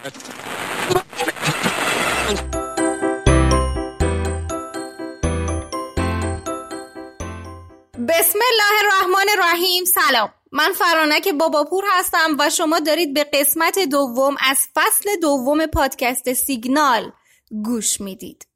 بسم الله الرحمن الرحیم. سلام. من فرانک باباپور هستم و شما دارید به قسمت دوم از فصل دوم پادکست سیگنال گوش می‌دید.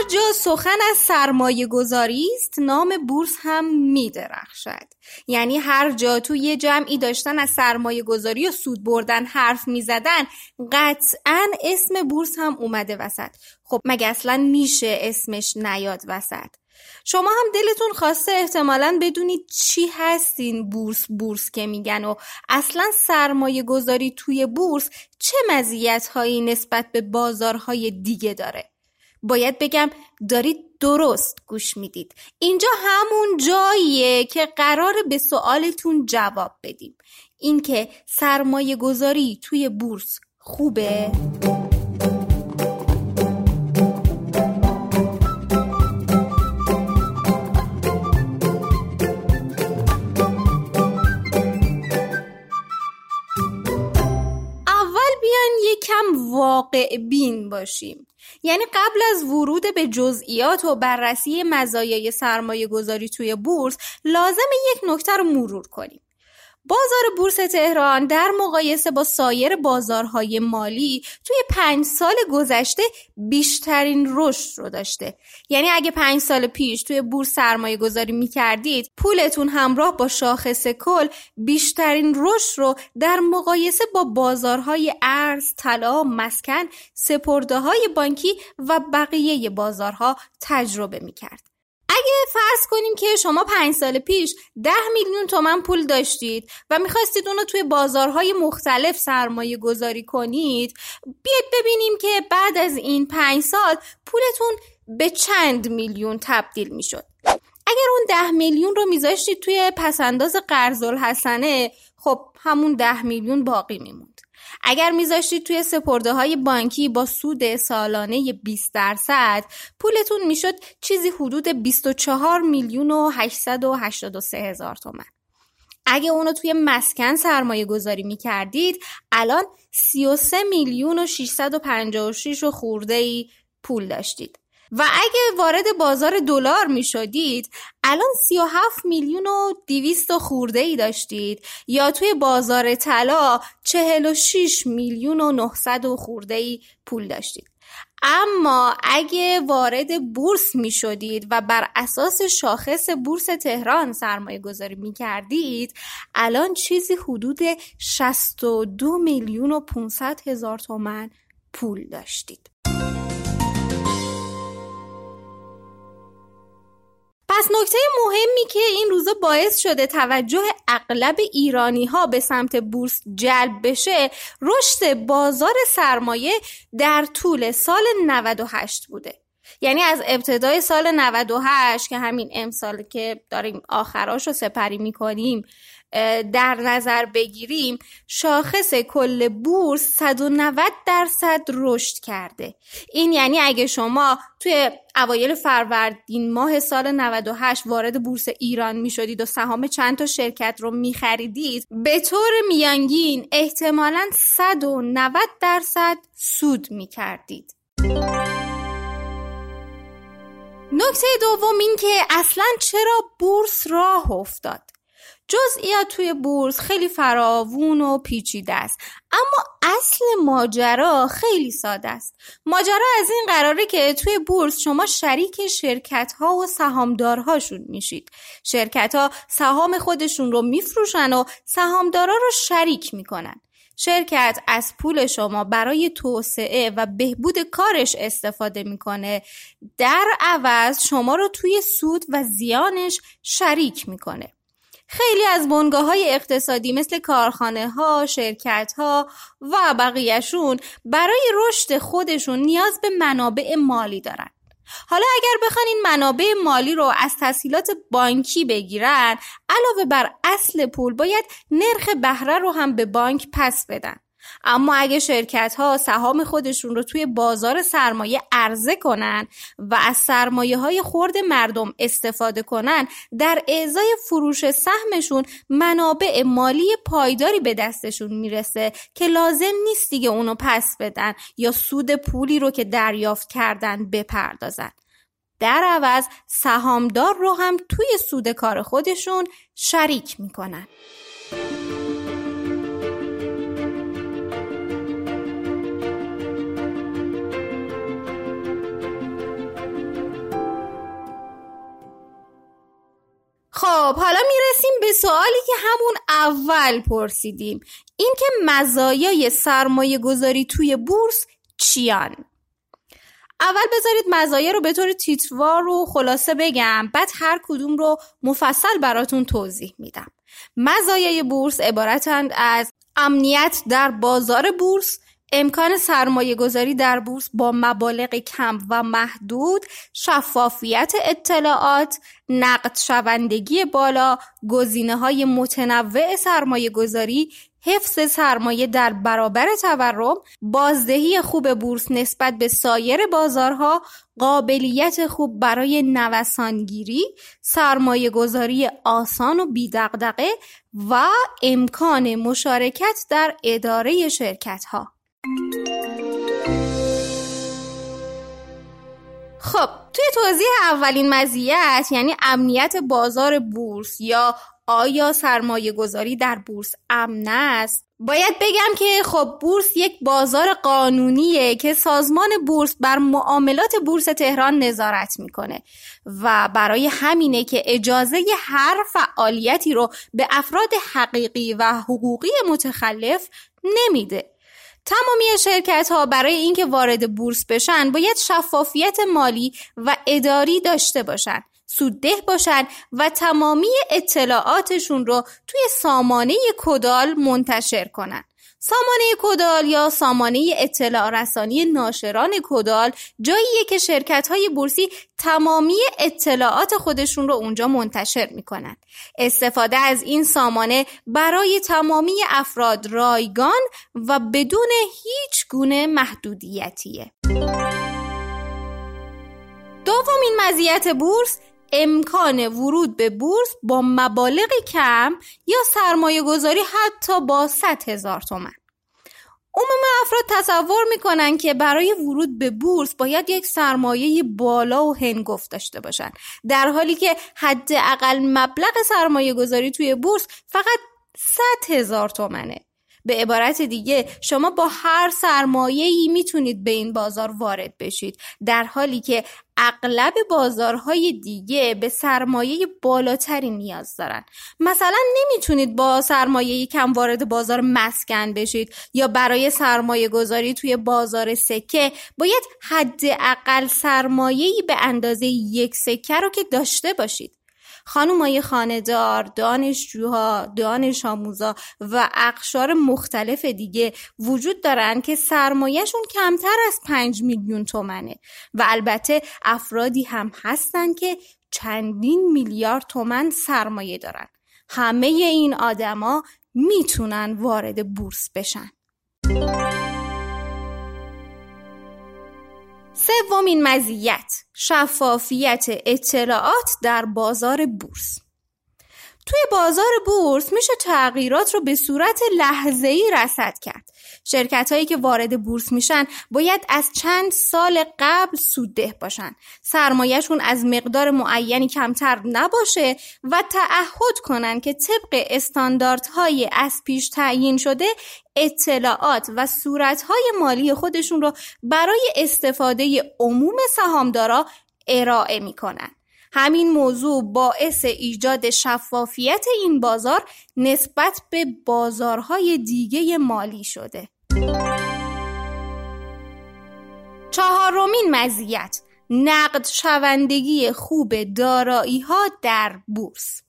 هر جا سخن از سرمایه گذاری است نام بورس هم میدرخشد. یعنی هر جا تو یه جمعی داشتن از سرمایه گذاری و سود بردن حرف می‌زدن قطعا اسم بورس هم اومده وسط. خب مگه اصلا میشه اسمش نیاد وسط؟ شما هم دلتون خواسته احتمالا بدونید چی هستین بورس بورس که میگن و اصلا سرمایه گذاری توی بورس چه مزیت هایی نسبت به بازارهای دیگه داره. باید بگم دارید درست گوش می‌دید اینجا همون جاییه که قرار به سوالتون جواب بدیم اینکه سرمایه گذاری توی بورس خوبه؟ بین باشیم. یعنی قبل از ورود به جزئیات و بررسی مزایای سرمایه گذاری توی بورس لازم یک نکته رو مرور کنیم. بازار بورس تهران در مقایسه با سایر بازارهای مالی توی پنج سال گذشته بیشترین رشد رو داشته یعنی اگه پنج سال پیش توی بورس سرمایه گذاری می کردید پولتون همراه با شاخص کل بیشترین رشد رو در مقایسه با بازارهای ارز، طلا، مسکن، سپرده های بانکی و بقیه بازارها تجربه می کرد. اگه فرض کنیم که شما پنج سال پیش ده میلیون تومن پول داشتید و می‌خواستید اونو توی بازارهای مختلف سرمایه گذاری کنید بیاید ببینیم که بعد از این پنج سال پولتون به چند میلیون تبدیل می‌شد. اگر اون ده میلیون رو میذاشتید توی پسنداز قرض الحسنه خب همون ده میلیون باقی میموند اگر میذاشتید توی سپرده های بانکی با سود سالانه 20 درصد پولتون می‌شد چیزی حدود 24 میلیون و 883 هزار تومن. اگه اونو توی مسکن سرمایه گذاری می کردید الان 33 میلیون و 656 و خورده ای پول داشتید. و اگه وارد بازار دلار می شدید الان 37 میلیون و 200 خورده ای داشتید. یا توی بازار طلا 46 میلیون و 900 خورده ای پول داشتید. اما اگه وارد بورس می شدید و بر اساس شاخص بورس تهران سرمایه گذاری می کردید الان چیزی حدود 62 میلیون و 500 هزار تومن پول داشتید. پس نکته مهمی که این روزا باعث شده توجه اغلب ایرانی ها به سمت بورس جلب بشه رشد بازار سرمایه در طول سال 98 بوده. یعنی از ابتدای سال 98 که همین امسال که داریم آخراش رو سپری می‌کنیم در نظر بگیریم شاخص کل بورس 190 درصد رشد کرده. این یعنی اگه شما توی اوایل فروردین ماه سال 98 وارد بورس ایران می شدید و سهام چند تا شرکت رو می خریدید به طور میانگین احتمالا 190 درصد سود می کردید. نکته دوم این که اصلا چرا بورس راه افتاد؟ جزئیات توی بورس خیلی فراوون و پیچیده است. اما اصل ماجرا خیلی ساده است. ماجرا از این قراره که توی بورس شما شریک شرکت ها و سهامدارهاشون میشید. شرکت ها سهام خودشون رو میفروشن و سهامدارا رو شریک می‌کنن. شرکت از پول شما برای توسعه و بهبود کارش استفاده می‌کنه. در عوض شما رو توی سود و زیانش شریک می‌کنه. خیلی از بنگاه های اقتصادی مثل کارخانه ها، شرکت ها و بقیهشون برای رشد خودشون نیاز به منابع مالی دارن. حالا اگر بخوان این منابع مالی رو از تسهیلات بانکی بگیرن علاوه بر اصل پول باید نرخ بهره رو هم به بانک پس بدن اما اگه شرکت ها سهام خودشون رو توی بازار سرمایه عرضه کنن و از سرمایه های خورد مردم استفاده کنن در اعضای فروش سهمشون منابع مالی پایداری به دستشون می‌رسه که لازم نیست دیگه اونو پس بدن یا سود پولی رو که دریافت کردن بپردازن. در عوض سهامدار رو هم توی سود کار خودشون شریک می‌کنن. خب حالا می‌رسیم به سوالی که همون اول پرسیدیم. این که مزایای سرمایه گذاری توی بورس چیان؟ اول بذارید مزایا رو به طور تیتوار و خلاصه بگم. بعد هر کدوم رو مفصل براتون توضیح میدم. مزایای بورس عبارتند از امنیت در بازار بورس امکان سرمایه گذاری در بورس با مبالغ کم و محدود، شفافیت اطلاعات، نقد شوندگی بالا، گزینه های متنوع سرمایه گذاری، حفظ سرمایه در برابر تورم، بازدهی خوب بورس نسبت به سایر بازارها، قابلیت خوب برای نوسانگیری، سرمایه گذاری آسان و بیدقدقه و امکان مشارکت در اداره شرکت ها. خب توی توضیح اولین مزیت یعنی امنیت بازار بورس یا آیا سرمایه گذاری در بورس امن است؟ باید بگم که خب بورس یک بازار قانونیه که سازمان بورس بر معاملات بورس تهران نظارت می‌کنه و برای همینه که اجازه هر فعالیتی رو به افراد حقیقی و حقوقی متخلف نمیده. تمامی شرکت ها برای اینکه وارد بورس بشن باید شفافیت مالی و اداری داشته باشند سودده باشند و تمامی اطلاعاتشون رو توی سامانه کدال منتشر کنند. سامانه کدال یا سامانه اطلاع رسانی ناشران کدال جاییه که شرکت های بورسی تمامی اطلاعات خودشون رو اونجا منتشر می‌کنن. استفاده از این سامانه برای تمامی افراد رایگان و بدون هیچ گونه محدودیتیه. دومین مزیت بورس امکان ورود به بورس با مبالغ کم یا سرمایه گذاری حتی با 100 هزار تومن. عموم افراد تصور می‌کنن که برای ورود به بورس باید یک سرمایه بالا و هنگفت داشته باشن در حالی که حداقل مبلغ سرمایه گذاری توی بورس فقط 100 هزار تومنه. به عبارت دیگه شما با هر سرمایه‌ای می‌تونید به این بازار وارد بشید در حالی که اغلب بازارهای دیگه به سرمایه بالاتری نیاز دارن. مثلا نمی‌تونید با سرمایه کم وارد بازار مسکن بشید یا برای سرمایه گذاری توی بازار سکه. باید حداقل سرمایه‌ای به اندازه یک سکه رو که داشته باشید. خانومای خاندار، دانشجوها، دانش آموزا و اقشار مختلف دیگه وجود دارن که سرمایهشون کمتر از پنج میلیون تومنه. و البته افرادی هم هستن که چندین میلیارد تومن سرمایه دارن. همه این آدما می‌تونن وارد بورس بشن. سومین مزیت شفافیت اطلاعات در بازار بورس توی بازار بورس میشه تغییرات رو به صورت لحظه‌ای رصد کرد. شرکت هایی که وارد بورس میشن باید از چند سال قبل سودده باشن. سرمایهشون از مقدار معینی کمتر نباشه و تعهد کنن که طبق استانداردهای از پیش تعیین شده اطلاعات و صورتهای مالی خودشون رو برای استفاده عموم سهامدارا ارائه می‌کنن. همین موضوع باعث ایجاد شفافیت این بازار نسبت به بازارهای دیگه مالی شده. چهارمین مزیت نقد شوندگی خوب دارایی ها در بورس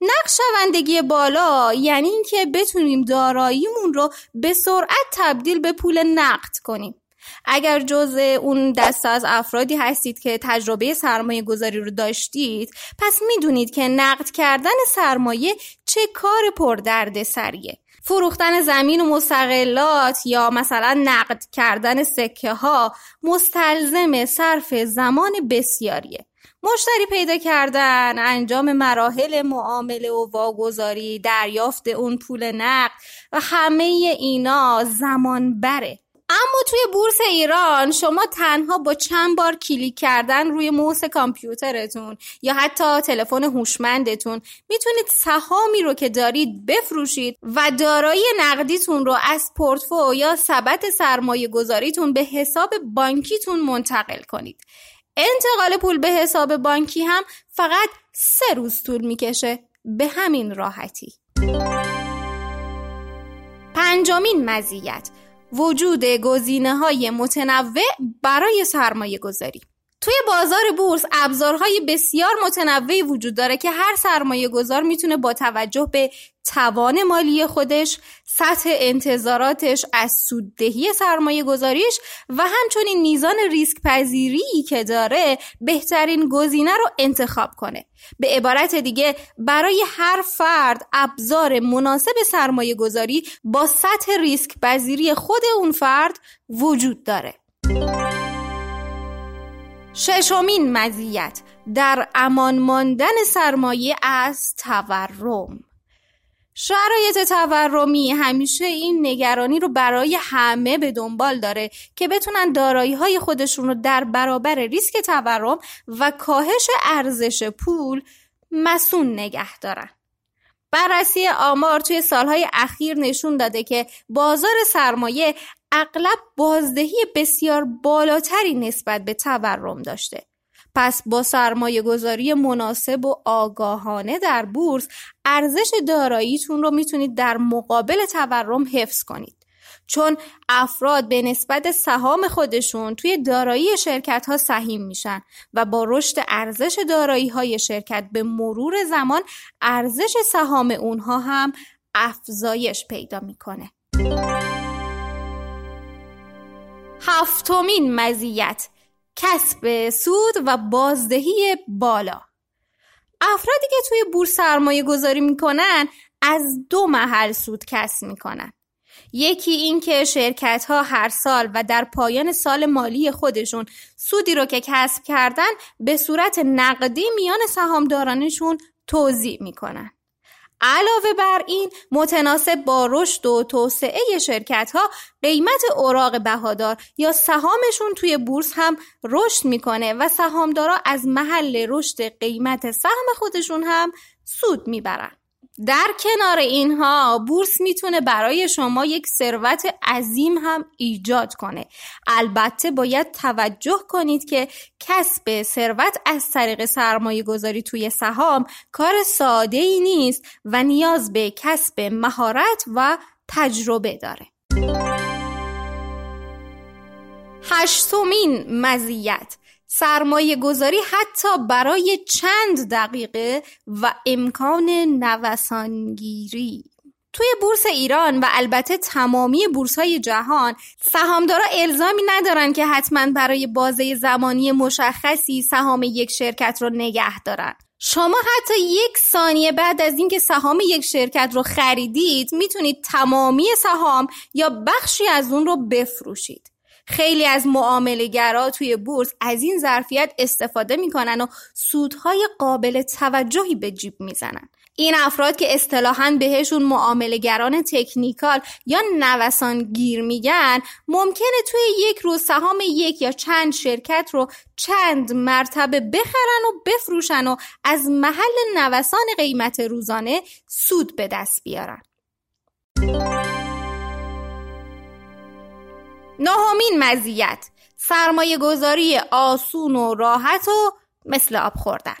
نقد شوندگی بالا یعنی اینکه بتونیم داراییمون رو به سرعت تبدیل به پول نقد کنیم اگر جز اون دسته از افرادی هستید که تجربه سرمایه گذاری رو داشتید پس می‌دونید که نقد کردن سرمایه چه کار پردرد سریه. فروختن زمین و مستقلات یا مثلا نقد کردن سکه ها مستلزم صرف زمان بسیاریه. مشتری پیدا کردن انجام مراحل معامله و واگذاری دریافت اون پول نقد و همه اینا زمان بره. اما توی بورس ایران شما تنها با چند بار کلیک کردن روی موس کامپیوترتون یا حتی تلفن هوشمندتون می‌تونید سهامی رو که دارید بفروشید و دارایی نقدیتون رو از پورتفو یا سبد سرمایه گذاریتون به حساب بانکیتون منتقل کنید. انتقال پول به حساب بانکی هم فقط سه روز طول می‌کشه. به همین راحتی. پنجمین مزیت. وجود گزینه های متنوع برای سرمایه گذاری توی بازار بورس ابزارهای بسیار متنوعی وجود داره که هر سرمایه گذار می‌تونه با توجه به توان مالی خودش، سطح انتظاراتش از سوددهی سرمایه گذاریش و همچنین میزان ریسک پذیری که داره بهترین گزینه رو انتخاب کنه. به عبارت دیگه برای هر فرد ابزار مناسب سرمایه گذاری با سطح ریسک پذیری خود اون فرد وجود داره. ششمین مزیت در امان ماندن سرمایه از تورم شرایط تورمی همیشه این نگرانی رو برای همه به دنبال داره که بتونن دارایی های خودشون رو در برابر ریسک تورم و کاهش ارزش پول مسون نگه دارن. بررسی آمار توی سالهای اخیر نشون داده که بازار سرمایه اغلب بازدهی بسیار بالاتری نسبت به تورم داشته. پس با سرمایه گذاری مناسب و آگاهانه در بورس ارزش داراییتون رو می‌تونید در مقابل تورم حفظ کنید. چون افراد به نسبت سهام خودشون توی دارایی شرکت ها سهیم میشن و با رشد ارزش دارایی های شرکت به مرور زمان ارزش سهام اونها هم افزایش پیدا می‌کنه. هفتمین مزیت کسب سود و بازدهی بالا. افرادی که توی بورس سرمایه گذاری می‌کنن از دو محل سود کسب می‌کنن. یکی این که شرکت ها هر سال و در پایان سال مالی خودشون سودی رو که کسب کردن به صورت نقدی میان سهامدارانشون توضیح می‌کنن. علاوه بر این متناسب با رشد و توسعه شرکت ها قیمت اوراق بهادار یا سهامشون توی بورس هم رشد می‌کنه و سهامدارا از محل رشد قیمت سهم خودشون هم سود می‌برن. در کنار اینها بورس می‌تونه برای شما یک ثروت عظیم هم ایجاد کنه. البته باید توجه کنید که کسب ثروت از طریق سرمایه گذاری توی سهام کار ساده ای نیست و نیاز به کسب مهارت و تجربه داره. هشتمین مزیت. سرمایه گذاری حتی برای چند دقیقه و امکان نوسانگیری. توی بورس ایران و البته تمامی بورس های جهان سهامدارا الزامی ندارن که حتما برای بازه زمانی مشخصی سهام یک شرکت رو نگه دارن. شما حتی یک ثانیه بعد از اینکه سهام یک شرکت رو خریدید می‌تونید تمامی سهام یا بخشی از اون رو بفروشید. خیلی از معاملهگرا توی بورس از این ظرفیت استفاده می‌کنن و سودهای قابل توجهی به جیب می‌زنن. این افراد که اصطلاحا بهشون معاملهگران تکنیکال یا نوسانگیر میگن ممکنه توی یک روز سهام یک یا چند شرکت رو چند مرتبه بخرن و بفروشن و از محل نوسان قیمت روزانه سود به دست بیارن. نهمین مزیت. سرمایه گذاری آسون و راحت و مثل آب خوردن.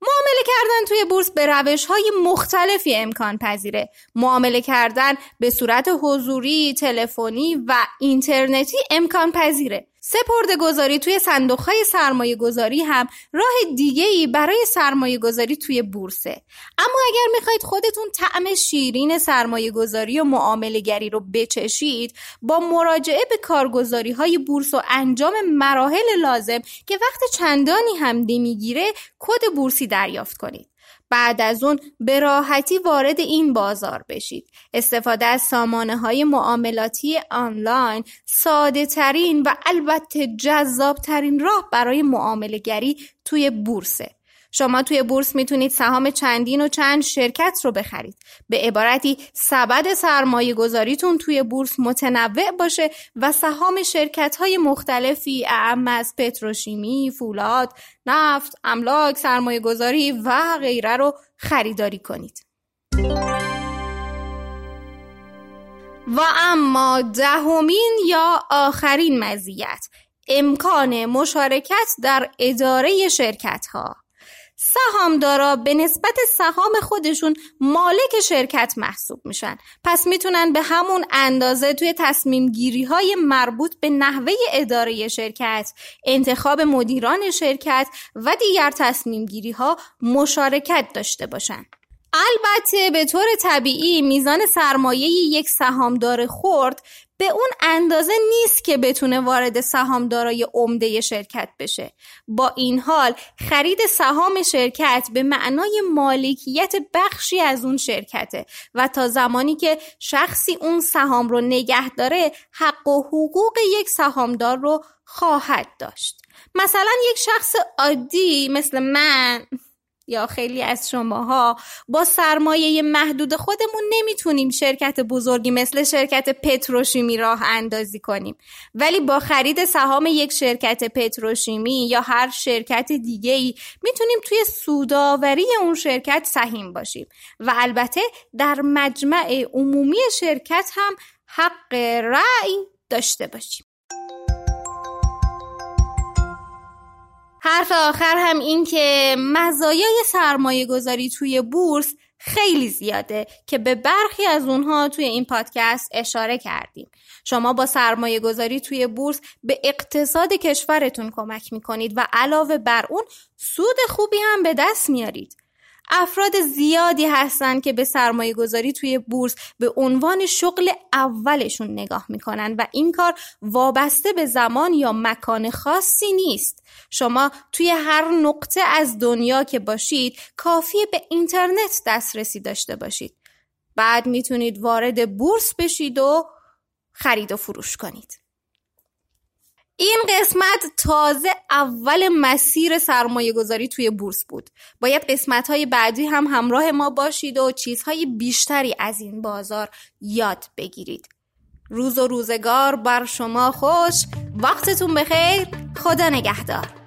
معامله کردن توی بورس به روش های مختلفی امکان پذیره. معامله کردن به صورت حضوری، تلفنی و اینترنتی امکان پذیره. سپرده گذاری توی صندوق های سرمایه گذاری هم راه دیگه ای برای سرمایه گذاری توی بورسه. اما اگر می‌خواید خودتون طعم شیرین سرمایه گذاری و معامله گری رو بچشید با مراجعه به کارگزاری های بورس و انجام مراحل لازم که وقت چندانی هم نمی‌گیره کد بورسی دریافت کنید. بعد از اون به راحتی وارد این بازار بشید. استفاده از سامانه های معاملاتی آنلاین ساده ترین و البته جذاب ترین راه برای معامله گری توی بورسه شما توی بورس می‌تونید سهام چندین و چند شرکت رو بخرید. به عبارتی سبد سرمایه گذاریتون توی بورس متنوع باشه و سهام شرکت های مختلفی اعم از پتروشیمی، فولاد، نفت، املاک، سرمایه گذاری و غیره رو خریداری کنید. و اما دهمین یا آخرین مزیت امکان مشارکت در اداره شرکت ها سهامدارا به نسبت سهام خودشون مالک شرکت محسوب میشن. پس می‌تونن به همون اندازه توی تصمیم گیری های مربوط به نحوه اداره شرکت انتخاب مدیران شرکت و دیگر تصمیم گیری ها مشارکت داشته باشن. البته به طور طبیعی میزان سرمایه یک سهامدار خورد به اون اندازه نیست که بتونه وارد سهامدارای عمده شرکت بشه. با این حال خرید سهام شرکت به معنای مالکیت بخشی از اون شرکته و تا زمانی که شخصی اون سهام رو نگه داره حق و حقوق یک سهامدار رو خواهد داشت. مثلا یک شخص عادی مثل من یا خیلی از شماها با سرمایه محدود خودمون نمی‌تونیم شرکت بزرگی مثل شرکت پتروشیمی راه اندازی کنیم. ولی با خرید سهام یک شرکت پتروشیمی یا هر شرکت دیگه ای می‌تونیم توی سوداوری اون شرکت سهیم باشیم. و البته در مجمع عمومی شرکت هم حق رأی داشته باشیم. حرف آخر هم این که مزایای سرمایه گذاری توی بورس خیلی زیاده که به برخی از اونها توی این پادکست اشاره کردیم. شما با سرمایه گذاری توی بورس به اقتصاد کشورتون کمک می‌کنید و علاوه بر اون سود خوبی هم به دست میارید. افراد زیادی هستند که به سرمایه گذاری توی بورس به عنوان شغل اولشون نگاه می‌کنن و این کار وابسته به زمان یا مکان خاصی نیست. شما توی هر نقطه از دنیا که باشید کافیه به اینترنت دسترسی داشته باشید. بعد می‌تونید وارد بورس بشید و خرید و فروش کنید. این قسمت تازه اول مسیر سرمایه گذاری توی بورس بود. باید قسمت های بعدی هم همراه ما باشید و چیزهای بیشتری از این بازار یاد بگیرید. روز و روزگار بر شما خوش. وقتتون بخیر. خدا نگهدار.